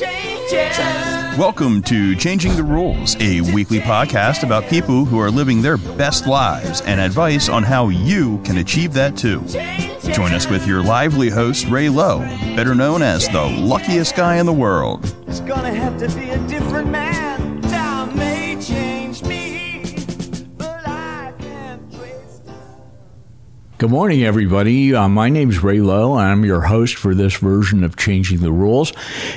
Welcome to Changing the Rules, a weekly podcast about people who are living their best lives and advice on how you can achieve that too. Join us with your lively host, Ray Lowe, better known as the luckiest guy in the world. It's gonna have to be a different man. Good morning, everybody. Uh, my name is Ray Lowe. I'm your host for this version of Changing the Rules.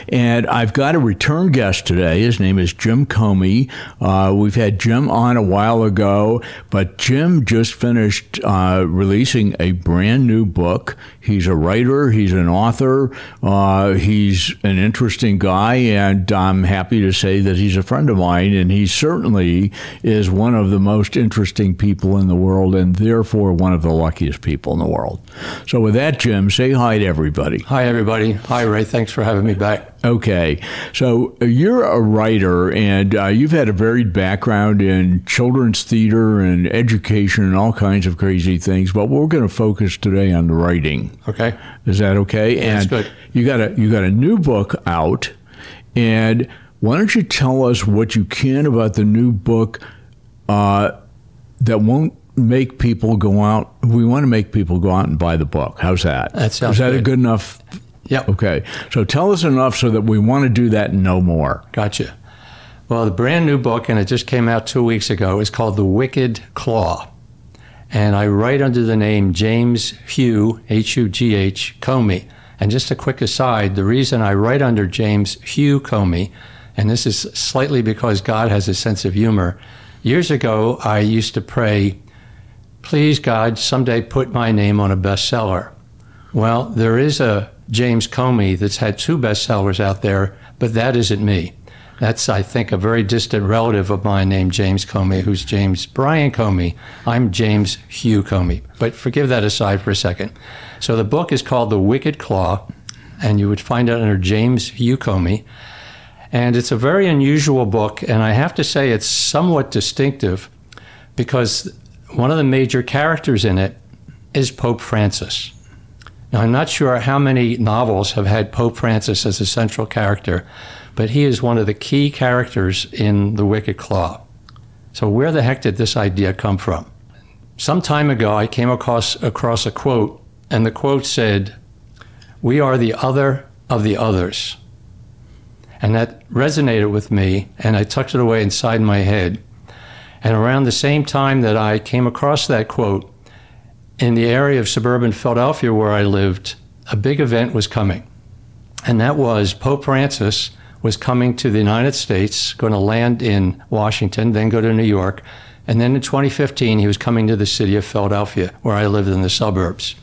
And I've got a return guest today. His name is Jim Comey. Uh, we've had Jim on a while ago, but Jim just finished uh, releasing a brand new book. He's a writer, he's an author, uh, he's an interesting guy, and I'm happy to say that he's a friend of mine. And he certainly is one of the most interesting people in the world, and therefore one of the luckiest people in the world. So, with that, Jim, say hi to everybody. Hi, everybody. Hi, Ray. Thanks for having me back. Okay, so uh, you're a writer, and uh, you've had a varied background in children's theater and education and all kinds of crazy things. But we're going to focus today on the writing. Okay. Is that okay? that's and good. You got a you got a new book out, and why don't you tell us what you can about the new book uh, that won't make people go out? We want to make people go out and buy the book. How's that? That sounds Is that a good. good enough? Yep. Okay, so tell us enough so that we want to do that no more. Gotcha. Well, the brand new book, and it just came out two weeks ago, is called The Wicked Claw. And I write under the name James Hugh, H U G H, Comey. And just a quick aside the reason I write under James Hugh Comey, and this is slightly because God has a sense of humor. Years ago, I used to pray, please, God, someday put my name on a bestseller. Well, there is a James Comey that's had two bestsellers out there, but that isn't me. That's, I think, a very distant relative of mine named James Comey, who's James Brian Comey. I'm James Hugh Comey. But forgive that aside for a second. So the book is called The Wicked Claw, and you would find it under James Hugh Comey. And it's a very unusual book, and I have to say it's somewhat distinctive because one of the major characters in it is Pope Francis. Now, I'm not sure how many novels have had Pope Francis as a central character, but he is one of the key characters in The Wicked Claw. So, where the heck did this idea come from? Some time ago, I came across, across a quote, and the quote said, We are the other of the others. And that resonated with me, and I tucked it away inside my head. And around the same time that I came across that quote, in the area of suburban Philadelphia where I lived, a big event was coming. And that was Pope Francis was coming to the United States, going to land in Washington, then go to New York. And then in 2015, he was coming to the city of Philadelphia, where I lived in the suburbs.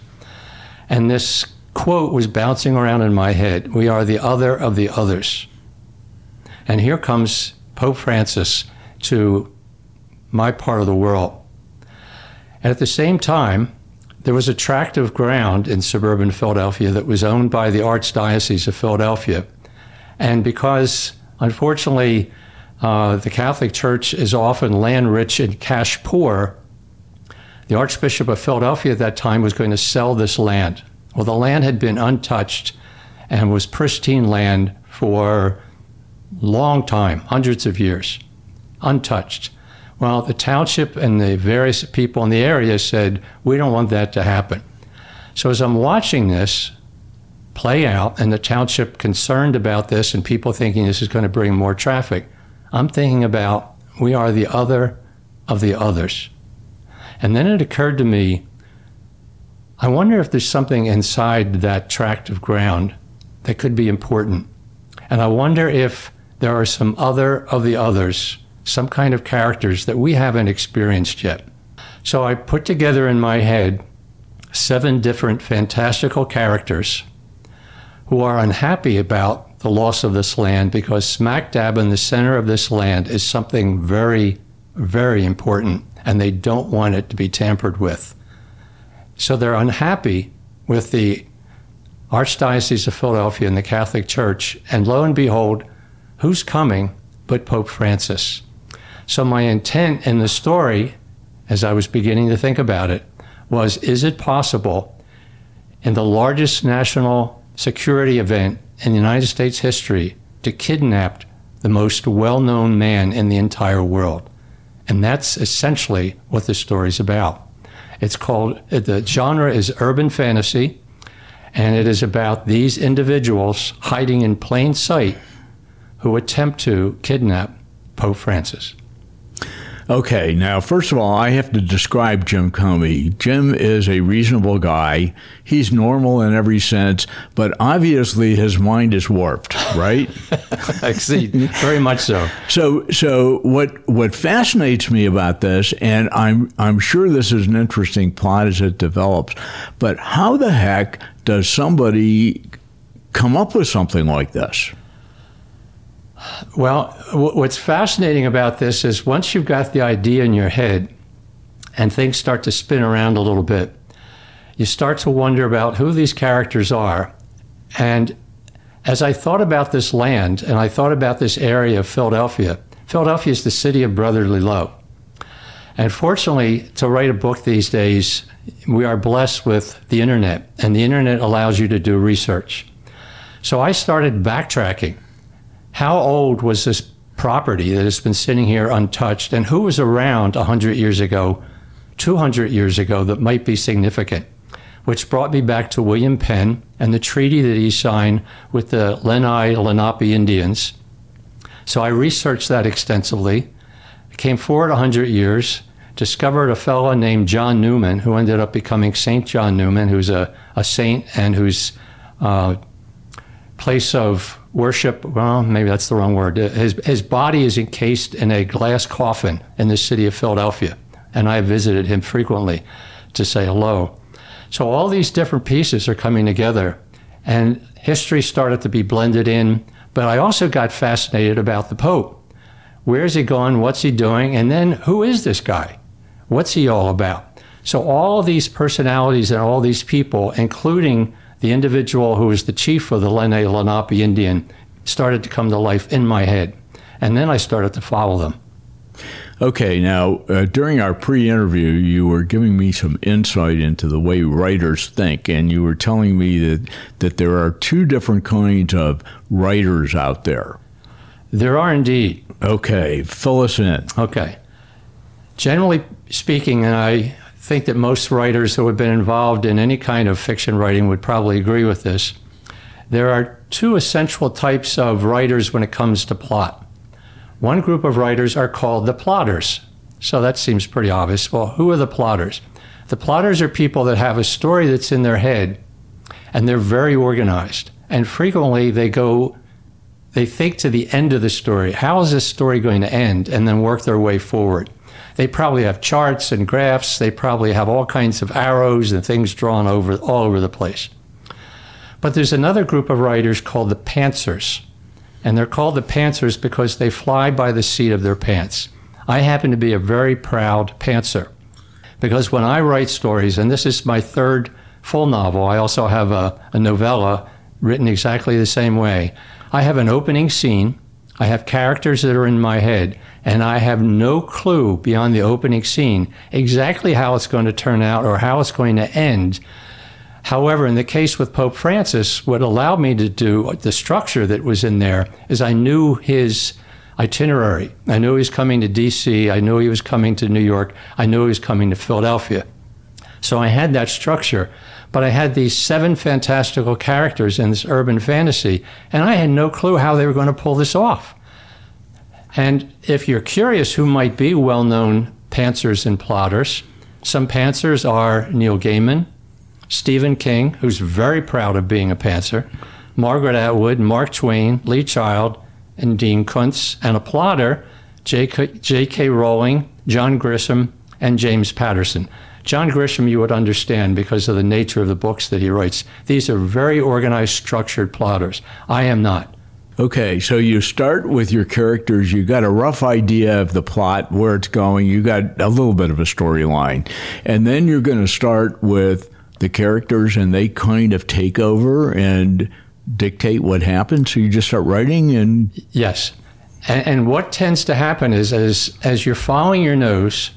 And this quote was bouncing around in my head We are the other of the others. And here comes Pope Francis to my part of the world. And at the same time, there was a tract of ground in suburban Philadelphia that was owned by the Archdiocese of Philadelphia. And because, unfortunately, uh, the Catholic Church is often land rich and cash poor, the Archbishop of Philadelphia at that time was going to sell this land. Well, the land had been untouched and was pristine land for a long time, hundreds of years, untouched. Well, the township and the various people in the area said, we don't want that to happen. So as I'm watching this play out and the township concerned about this and people thinking this is going to bring more traffic, I'm thinking about we are the other of the others. And then it occurred to me, I wonder if there's something inside that tract of ground that could be important. And I wonder if there are some other of the others some kind of characters that we haven't experienced yet. So I put together in my head seven different fantastical characters who are unhappy about the loss of this land because smack dab in the center of this land is something very, very important and they don't want it to be tampered with. So they're unhappy with the Archdiocese of Philadelphia and the Catholic Church. And lo and behold, who's coming but Pope Francis? So, my intent in the story, as I was beginning to think about it, was is it possible in the largest national security event in the United States history to kidnap the most well known man in the entire world. And that's essentially what the story's about. It's called, the genre is urban fantasy, and it is about these individuals hiding in plain sight who attempt to kidnap Pope Francis. Okay, now, first of all, I have to describe Jim Comey. Jim is a reasonable guy. He's normal in every sense, but obviously his mind is warped, right? I see, very much so. So, so what what fascinates me about this, and I'm I'm sure this is an interesting plot as it develops, but how the heck does somebody come up with something like this? Well, w- what's fascinating about this is once you've got the idea in your head and things start to spin around a little bit, you start to wonder about who these characters are. And as I thought about this land and I thought about this area of Philadelphia, Philadelphia is the city of brotherly love. And fortunately, to write a book these days, we are blessed with the internet, and the internet allows you to do research. So I started backtracking how old was this property that has been sitting here untouched, and who was around 100 years ago, 200 years ago that might be significant? Which brought me back to William Penn and the treaty that he signed with the Lenni Lenape Indians. So I researched that extensively, came forward 100 years, discovered a fellow named John Neumann who ended up becoming St. John Neumann, who's a, a saint and whose uh, place of worship, well, maybe that's the wrong word. His, his body is encased in a glass coffin in the city of Philadelphia. And I visited him frequently to say hello. So all these different pieces are coming together. And history started to be blended in. But I also got fascinated about the Pope. Where's he going? What's he doing? And then who is this guy? What's he all about? So all these personalities and all these people, including the individual who was the chief of the Lenni Lenape Indian started to come to life in my head. And then I started to follow them. Okay, now uh, during our pre interview, you were giving me some insight into the way writers think, and you were telling me that, that there are two different kinds of writers out there. There are indeed. Okay, fill us in. Okay. Generally speaking, and I think that most writers who have been involved in any kind of fiction writing would probably agree with this. There are two essential types of writers when it comes to plot. One group of writers are called the plotters. So that seems pretty obvious. Well, who are the plotters? The plotters are people that have a story that's in their head and they're very organized. And frequently they go, they think to the end of the story. How is this story going to end? And then work their way forward. They probably have charts and graphs. They probably have all kinds of arrows and things drawn over all over the place. But there's another group of writers called the pantsers. And they're called the pantsers because they fly by the seat of their pants. I happen to be a very proud pantser because when I write stories, and this is my third full novel, I also have a, a novella written exactly the same way. I have an opening scene, I have characters that are in my head, and I have no clue beyond the opening scene exactly how it's going to turn out or how it's going to end. However, in the case with Pope Francis, what allowed me to do the structure that was in there is I knew his itinerary. I knew he was coming to DC. I knew he was coming to New York. I knew he was coming to Philadelphia. So I had that structure, but I had these seven fantastical characters in this urban fantasy, and I had no clue how they were going to pull this off. And if you're curious who might be well known pantsers and plotters, some pantsers are Neil Gaiman, Stephen King, who's very proud of being a pantser, Margaret Atwood, Mark Twain, Lee Child, and Dean Koontz, and a plotter, J.K. Rowling, John Grisham, and James Patterson. John Grisham, you would understand because of the nature of the books that he writes. These are very organized, structured plotters. I am not. Okay, so you start with your characters. You got a rough idea of the plot, where it's going. You got a little bit of a storyline. And then you're going to start with the characters, and they kind of take over and dictate what happens. So you just start writing and. Yes. And, and what tends to happen is as, as you're following your nose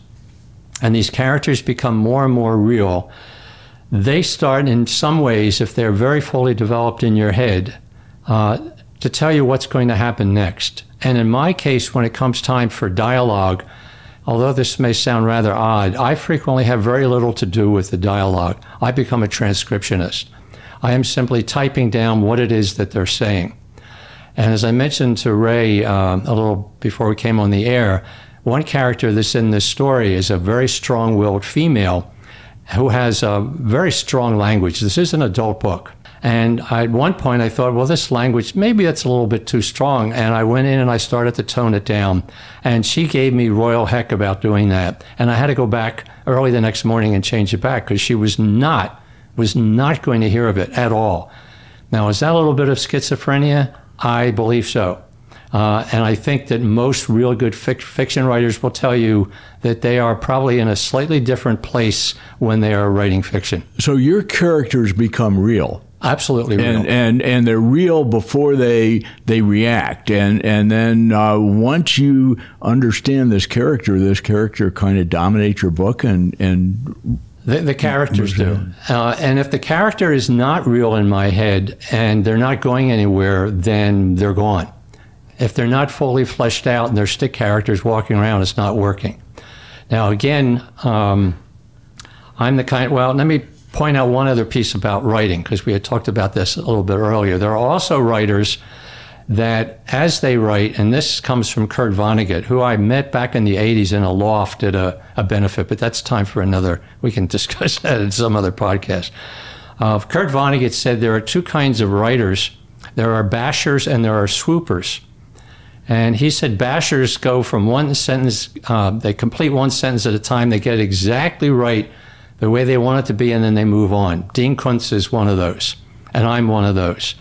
and these characters become more and more real, they start in some ways, if they're very fully developed in your head, uh, to tell you what's going to happen next. And in my case, when it comes time for dialogue, although this may sound rather odd, I frequently have very little to do with the dialogue. I become a transcriptionist. I am simply typing down what it is that they're saying. And as I mentioned to Ray uh, a little before we came on the air, one character that's in this story is a very strong willed female who has a very strong language. This is an adult book. And I, at one point, I thought, well, this language, maybe it's a little bit too strong. And I went in and I started to tone it down. And she gave me royal heck about doing that. And I had to go back early the next morning and change it back because she was not, was not going to hear of it at all. Now, is that a little bit of schizophrenia? I believe so. Uh, and I think that most real good fic- fiction writers will tell you that they are probably in a slightly different place when they are writing fiction. So your characters become real. Absolutely real. and and and they're real before they they react and and then uh, once you understand this character this character kind of dominates your book and and The, the characters do. Uh, and if the character is not real in my head and they're not going anywhere, then they're gone. If they're not fully fleshed out and they're stick characters walking around, it's not working. Now, again, um, I'm the kind, well, let me point out one other piece about writing, because we had talked about this a little bit earlier. There are also writers that, as they write, and this comes from Kurt Vonnegut, who I met back in the 80s in a loft at a, a benefit, but that's time for another, we can discuss that in some other podcast. Uh, Kurt Vonnegut said there are two kinds of writers there are bashers and there are swoopers. And he said bashers go from one sentence, uh, they complete one sentence at a time, they get exactly right the way they want it to be, and then they move on. Dean Koontz is one of those, and I'm one of those.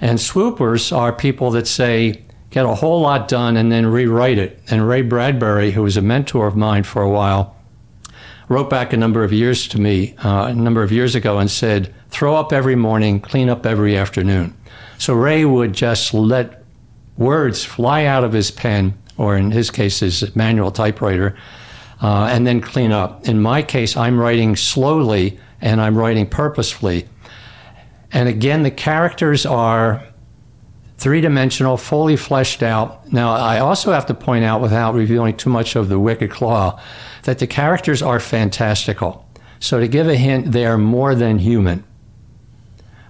And swoopers are people that say, get a whole lot done and then rewrite it. And Ray Bradbury, who was a mentor of mine for a while, wrote back a number of years to me, uh, a number of years ago, and said, throw up every morning, clean up every afternoon. So Ray would just let words fly out of his pen, or in his case, his manual typewriter, uh, and then clean up. In my case, I'm writing slowly and I'm writing purposefully. And again, the characters are three dimensional, fully fleshed out. Now, I also have to point out, without revealing too much of the Wicked Claw, that the characters are fantastical. So, to give a hint, they are more than human.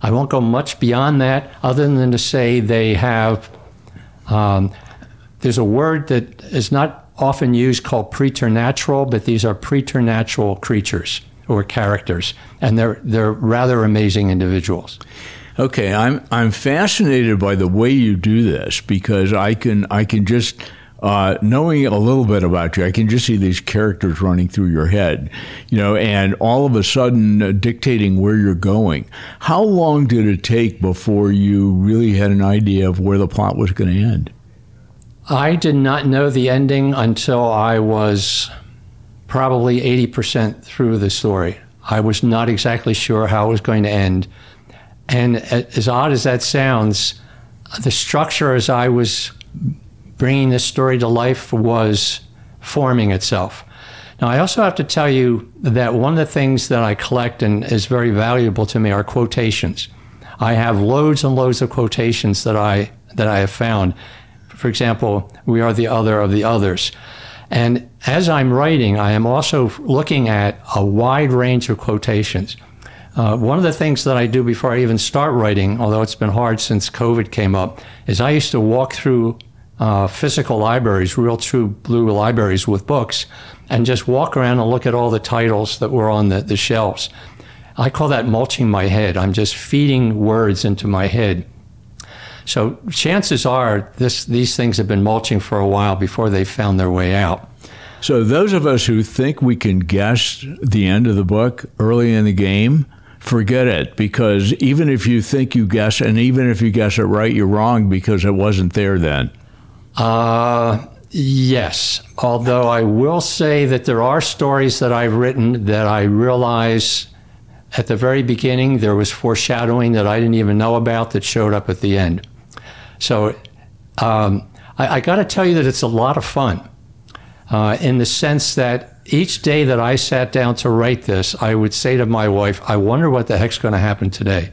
I won't go much beyond that, other than to say they have. Um, there's a word that is not often used called preternatural, but these are preternatural creatures or characters, and they're they're rather amazing individuals. Okay, I'm I'm fascinated by the way you do this because I can I can just uh, knowing a little bit about you, I can just see these characters running through your head, you know, and all of a sudden uh, dictating where you're going. How long did it take before you really had an idea of where the plot was going to end? I did not know the ending until I was probably 80% through the story. I was not exactly sure how it was going to end. And as odd as that sounds, the structure as I was bringing this story to life was forming itself. Now, I also have to tell you that one of the things that I collect and is very valuable to me are quotations. I have loads and loads of quotations that I that I have found. For example, we are the other of the others. And as I'm writing, I am also looking at a wide range of quotations. Uh, one of the things that I do before I even start writing, although it's been hard since COVID came up, is I used to walk through uh, physical libraries, real true blue libraries with books, and just walk around and look at all the titles that were on the, the shelves. I call that mulching my head. I'm just feeding words into my head. So chances are this, these things have been mulching for a while before they found their way out. So those of us who think we can guess the end of the book early in the game, forget it because even if you think you guess and even if you guess it right, you're wrong because it wasn't there then. Uh, yes. Although I will say that there are stories that I've written that I realize at the very beginning there was foreshadowing that I didn't even know about that showed up at the end. So um, I, I got to tell you that it's a lot of fun uh, in the sense that each day that I sat down to write this, I would say to my wife, I wonder what the heck's going to happen today.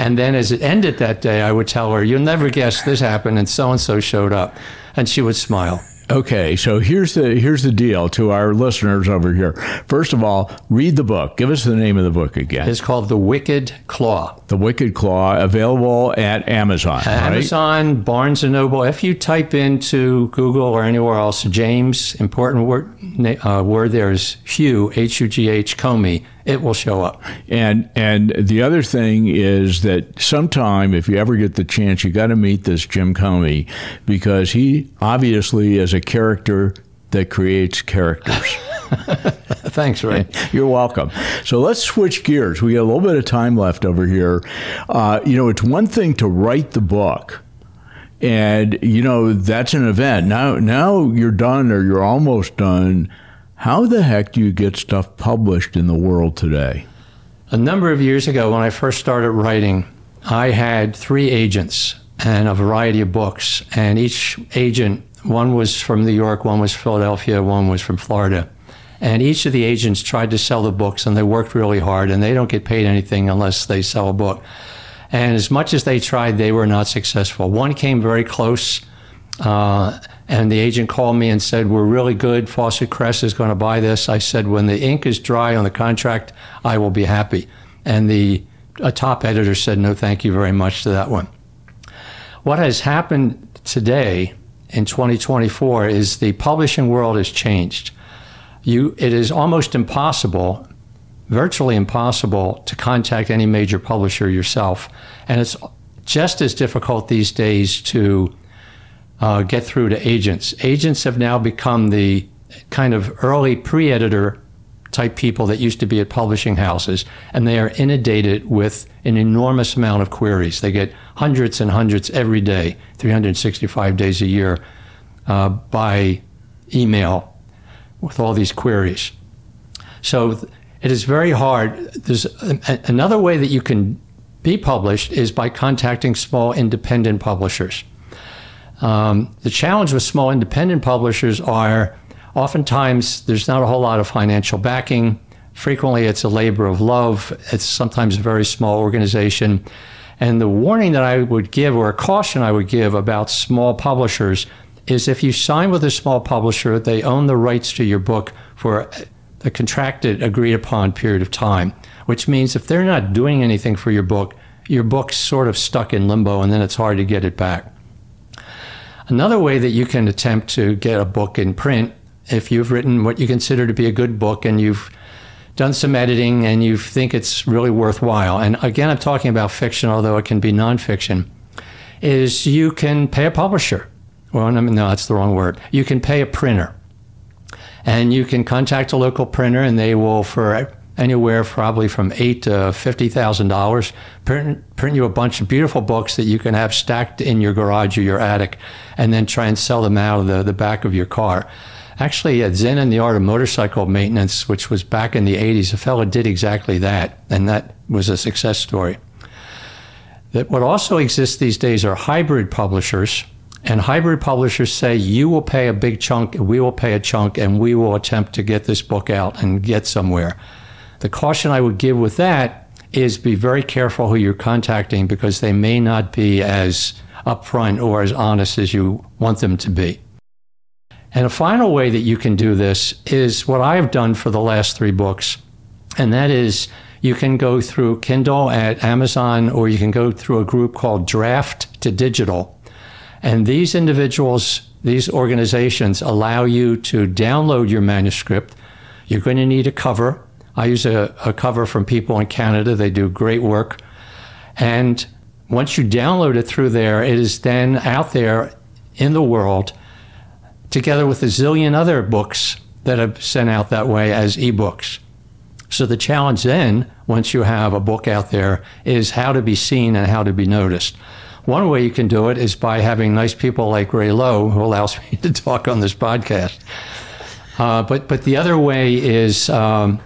And then as it ended that day, I would tell her, You'll never guess this happened, and so and so showed up. And she would smile. Okay, so here's the here's the deal to our listeners over here. First of all, read the book. Give us the name of the book again. It's called The Wicked Claw. the Wicked Claw, available at Amazon. right? Amazon, Barnes and Noble. If you type into Google or anywhere else, James, important word, uh, word there is Hugh, H U G H, Comey, it will show up. And and the other thing is that sometime, if you ever get the chance, you got to meet this Jim Comey because he obviously is a character that creates characters. Thanks, Ray. You're welcome. So let's switch gears. We got a little bit of time left over here. Uh, you know, it's one thing to write the book. And you know that's an event. Now, now you're done, or you're almost done. How the heck do you get stuff published in the world today? A number of years ago, when I first started writing, I had three agents and a variety of books. And each agent, one was from New York, one was Philadelphia, one was from Florida. And each of the agents tried to sell the books, and they worked really hard, and they don't get paid anything unless they sell a book. And as much as they tried, they were not successful. One came very close, uh, and the agent called me and said, We're really good. Fawcett Crest is going to buy this. I said, When the ink is dry on the contract, I will be happy. And the a top editor said, No, thank you very much to that one. What has happened today in 2024 is the publishing world has changed. You, it is almost impossible, virtually impossible, to contact any major publisher yourself. And it's just as difficult these days to uh, get through to agents. Agents have now become the kind of early pre editor type people that used to be at publishing houses, and they are inundated with an enormous amount of queries. They get hundreds and hundreds every day, 365 days a year, uh, by email with all these queries. So it is very hard. There's a, another way that you can be published is by contacting small independent publishers. Um, the challenge with small independent publishers are oftentimes there's not a whole lot of financial backing. Frequently, it's a labor of love. It's sometimes a very small organization. And the warning that I would give, or a caution I would give about small publishers, is if you sign with a small publisher, they own the rights to your book for a contracted, agreed upon period of time, which means if they're not doing anything for your book, your book's sort of stuck in limbo and then it's hard to get it back. Another way that you can attempt to get a book in print, if you've written what you consider to be a good book and you've done some editing and you think it's really worthwhile, and again, I'm talking about fiction, although it can be nonfiction, is you can pay a publisher. Well, no, that's the wrong word. You can pay a printer. And you can contact a local printer, and they will, for anywhere probably from eight to fifty thousand dollars, print print you a bunch of beautiful books that you can have stacked in your garage or your attic, and then try and sell them out of the, the back of your car. Actually, at Zen and the Art of Motorcycle Maintenance, which was back in the 80s, a fellow did exactly that, and that was a success story. That what also exists these days are hybrid publishers, and hybrid publishers say you will pay a big chunk, we will pay a chunk, and we will attempt to get this book out and get somewhere. The caution I would give with that is be very careful who you're contacting because they may not be as upfront or as honest as you want them to be. And a final way that you can do this is what I've done for the last three books, and that is you can go through Kindle at Amazon or you can go through a group called Draft2Digital. And these individuals, these organizations allow you to download your manuscript. You're going to need a cover. I use a, a cover from people in Canada, they do great work. And once you download it through there, it is then out there in the world together with a zillion other books that are sent out that way as ebooks. So the challenge then, once you have a book out there, is how to be seen and how to be noticed. One way you can do it is by having nice people like Ray Lowe, who allows me to talk on this podcast. Uh, but but the other way is um,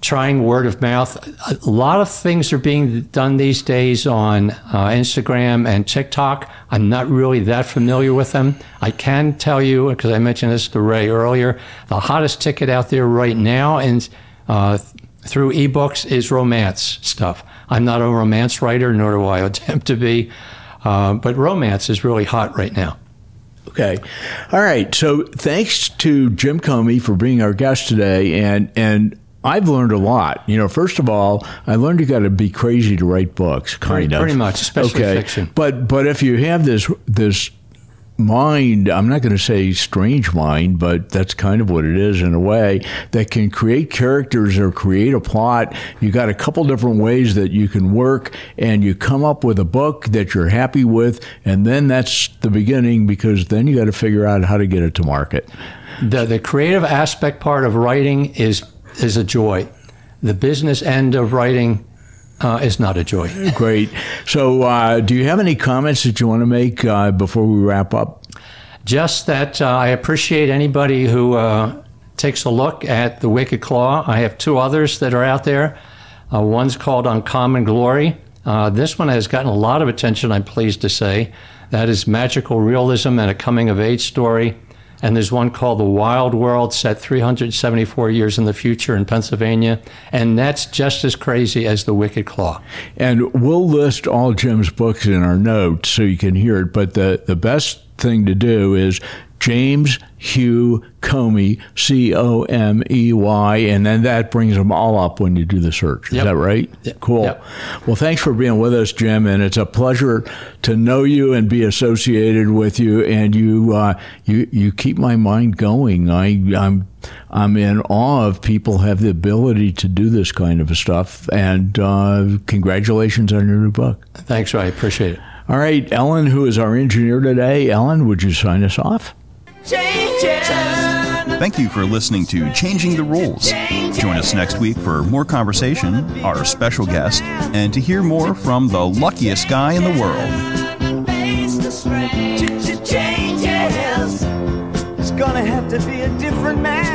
trying word of mouth. A lot of things are being done these days on uh, Instagram and TikTok. I'm not really that familiar with them. I can tell you because I mentioned this to Ray earlier. The hottest ticket out there right now and uh, through ebooks is romance stuff. I'm not a romance writer, nor do I attempt to be. Uh, but romance is really hot right now. Okay. All right. So thanks to Jim Comey for being our guest today. And, and I've learned a lot. You know, first of all, I learned you got to be crazy to write books, kind Pretty- of. pretty much, especially okay. fiction. But but if you have this this mind, I'm not going to say strange mind, but that's kind of what it is in a way that can create characters or create a plot. You got a couple different ways that you can work and you come up with a book that you're happy with and then that's the beginning because then you got to figure out how to get it to market. The, the creative aspect part of writing is, is a joy. The business end of writing uh, is not a joy. Great. So, uh, do you have any comments that you want to make uh, before we wrap up? Just that uh, I appreciate anybody who uh, takes a look at The Wicked Claw. I have two others that are out there. Uh, one's called Uncommon Glory. Uh, this one has gotten a lot of attention, I'm pleased to say. That is magical realism and a coming of age story. And there's one called The Wild World, set 374 years in the future in Pennsylvania. And that's just as crazy as The Wicked Claw. And we'll list all Jim's books in our notes so you can hear it. But the, the best thing to do is James Hugh Comey, C O M E Y, and then that brings them all up when you do the search. Is Yep. that right? Yep. Cool. Yep. Well, thanks for being with us, Jim, and it's a pleasure to know you and be associated with you. And you, uh, you, you keep my mind going. I, I'm, I'm in awe of people have the ability to do this kind of stuff. And uh, congratulations on your new book. Thanks, I Appreciate it. All right, Ellen, who is our engineer today. Ellen, would you sign us off? Changes. Thank you for listening to Changing the Rules. Join us next week for more conversation, our special guest, and to hear more from the luckiest guy in the world. Face the strange changes. It's gonna have to be a different man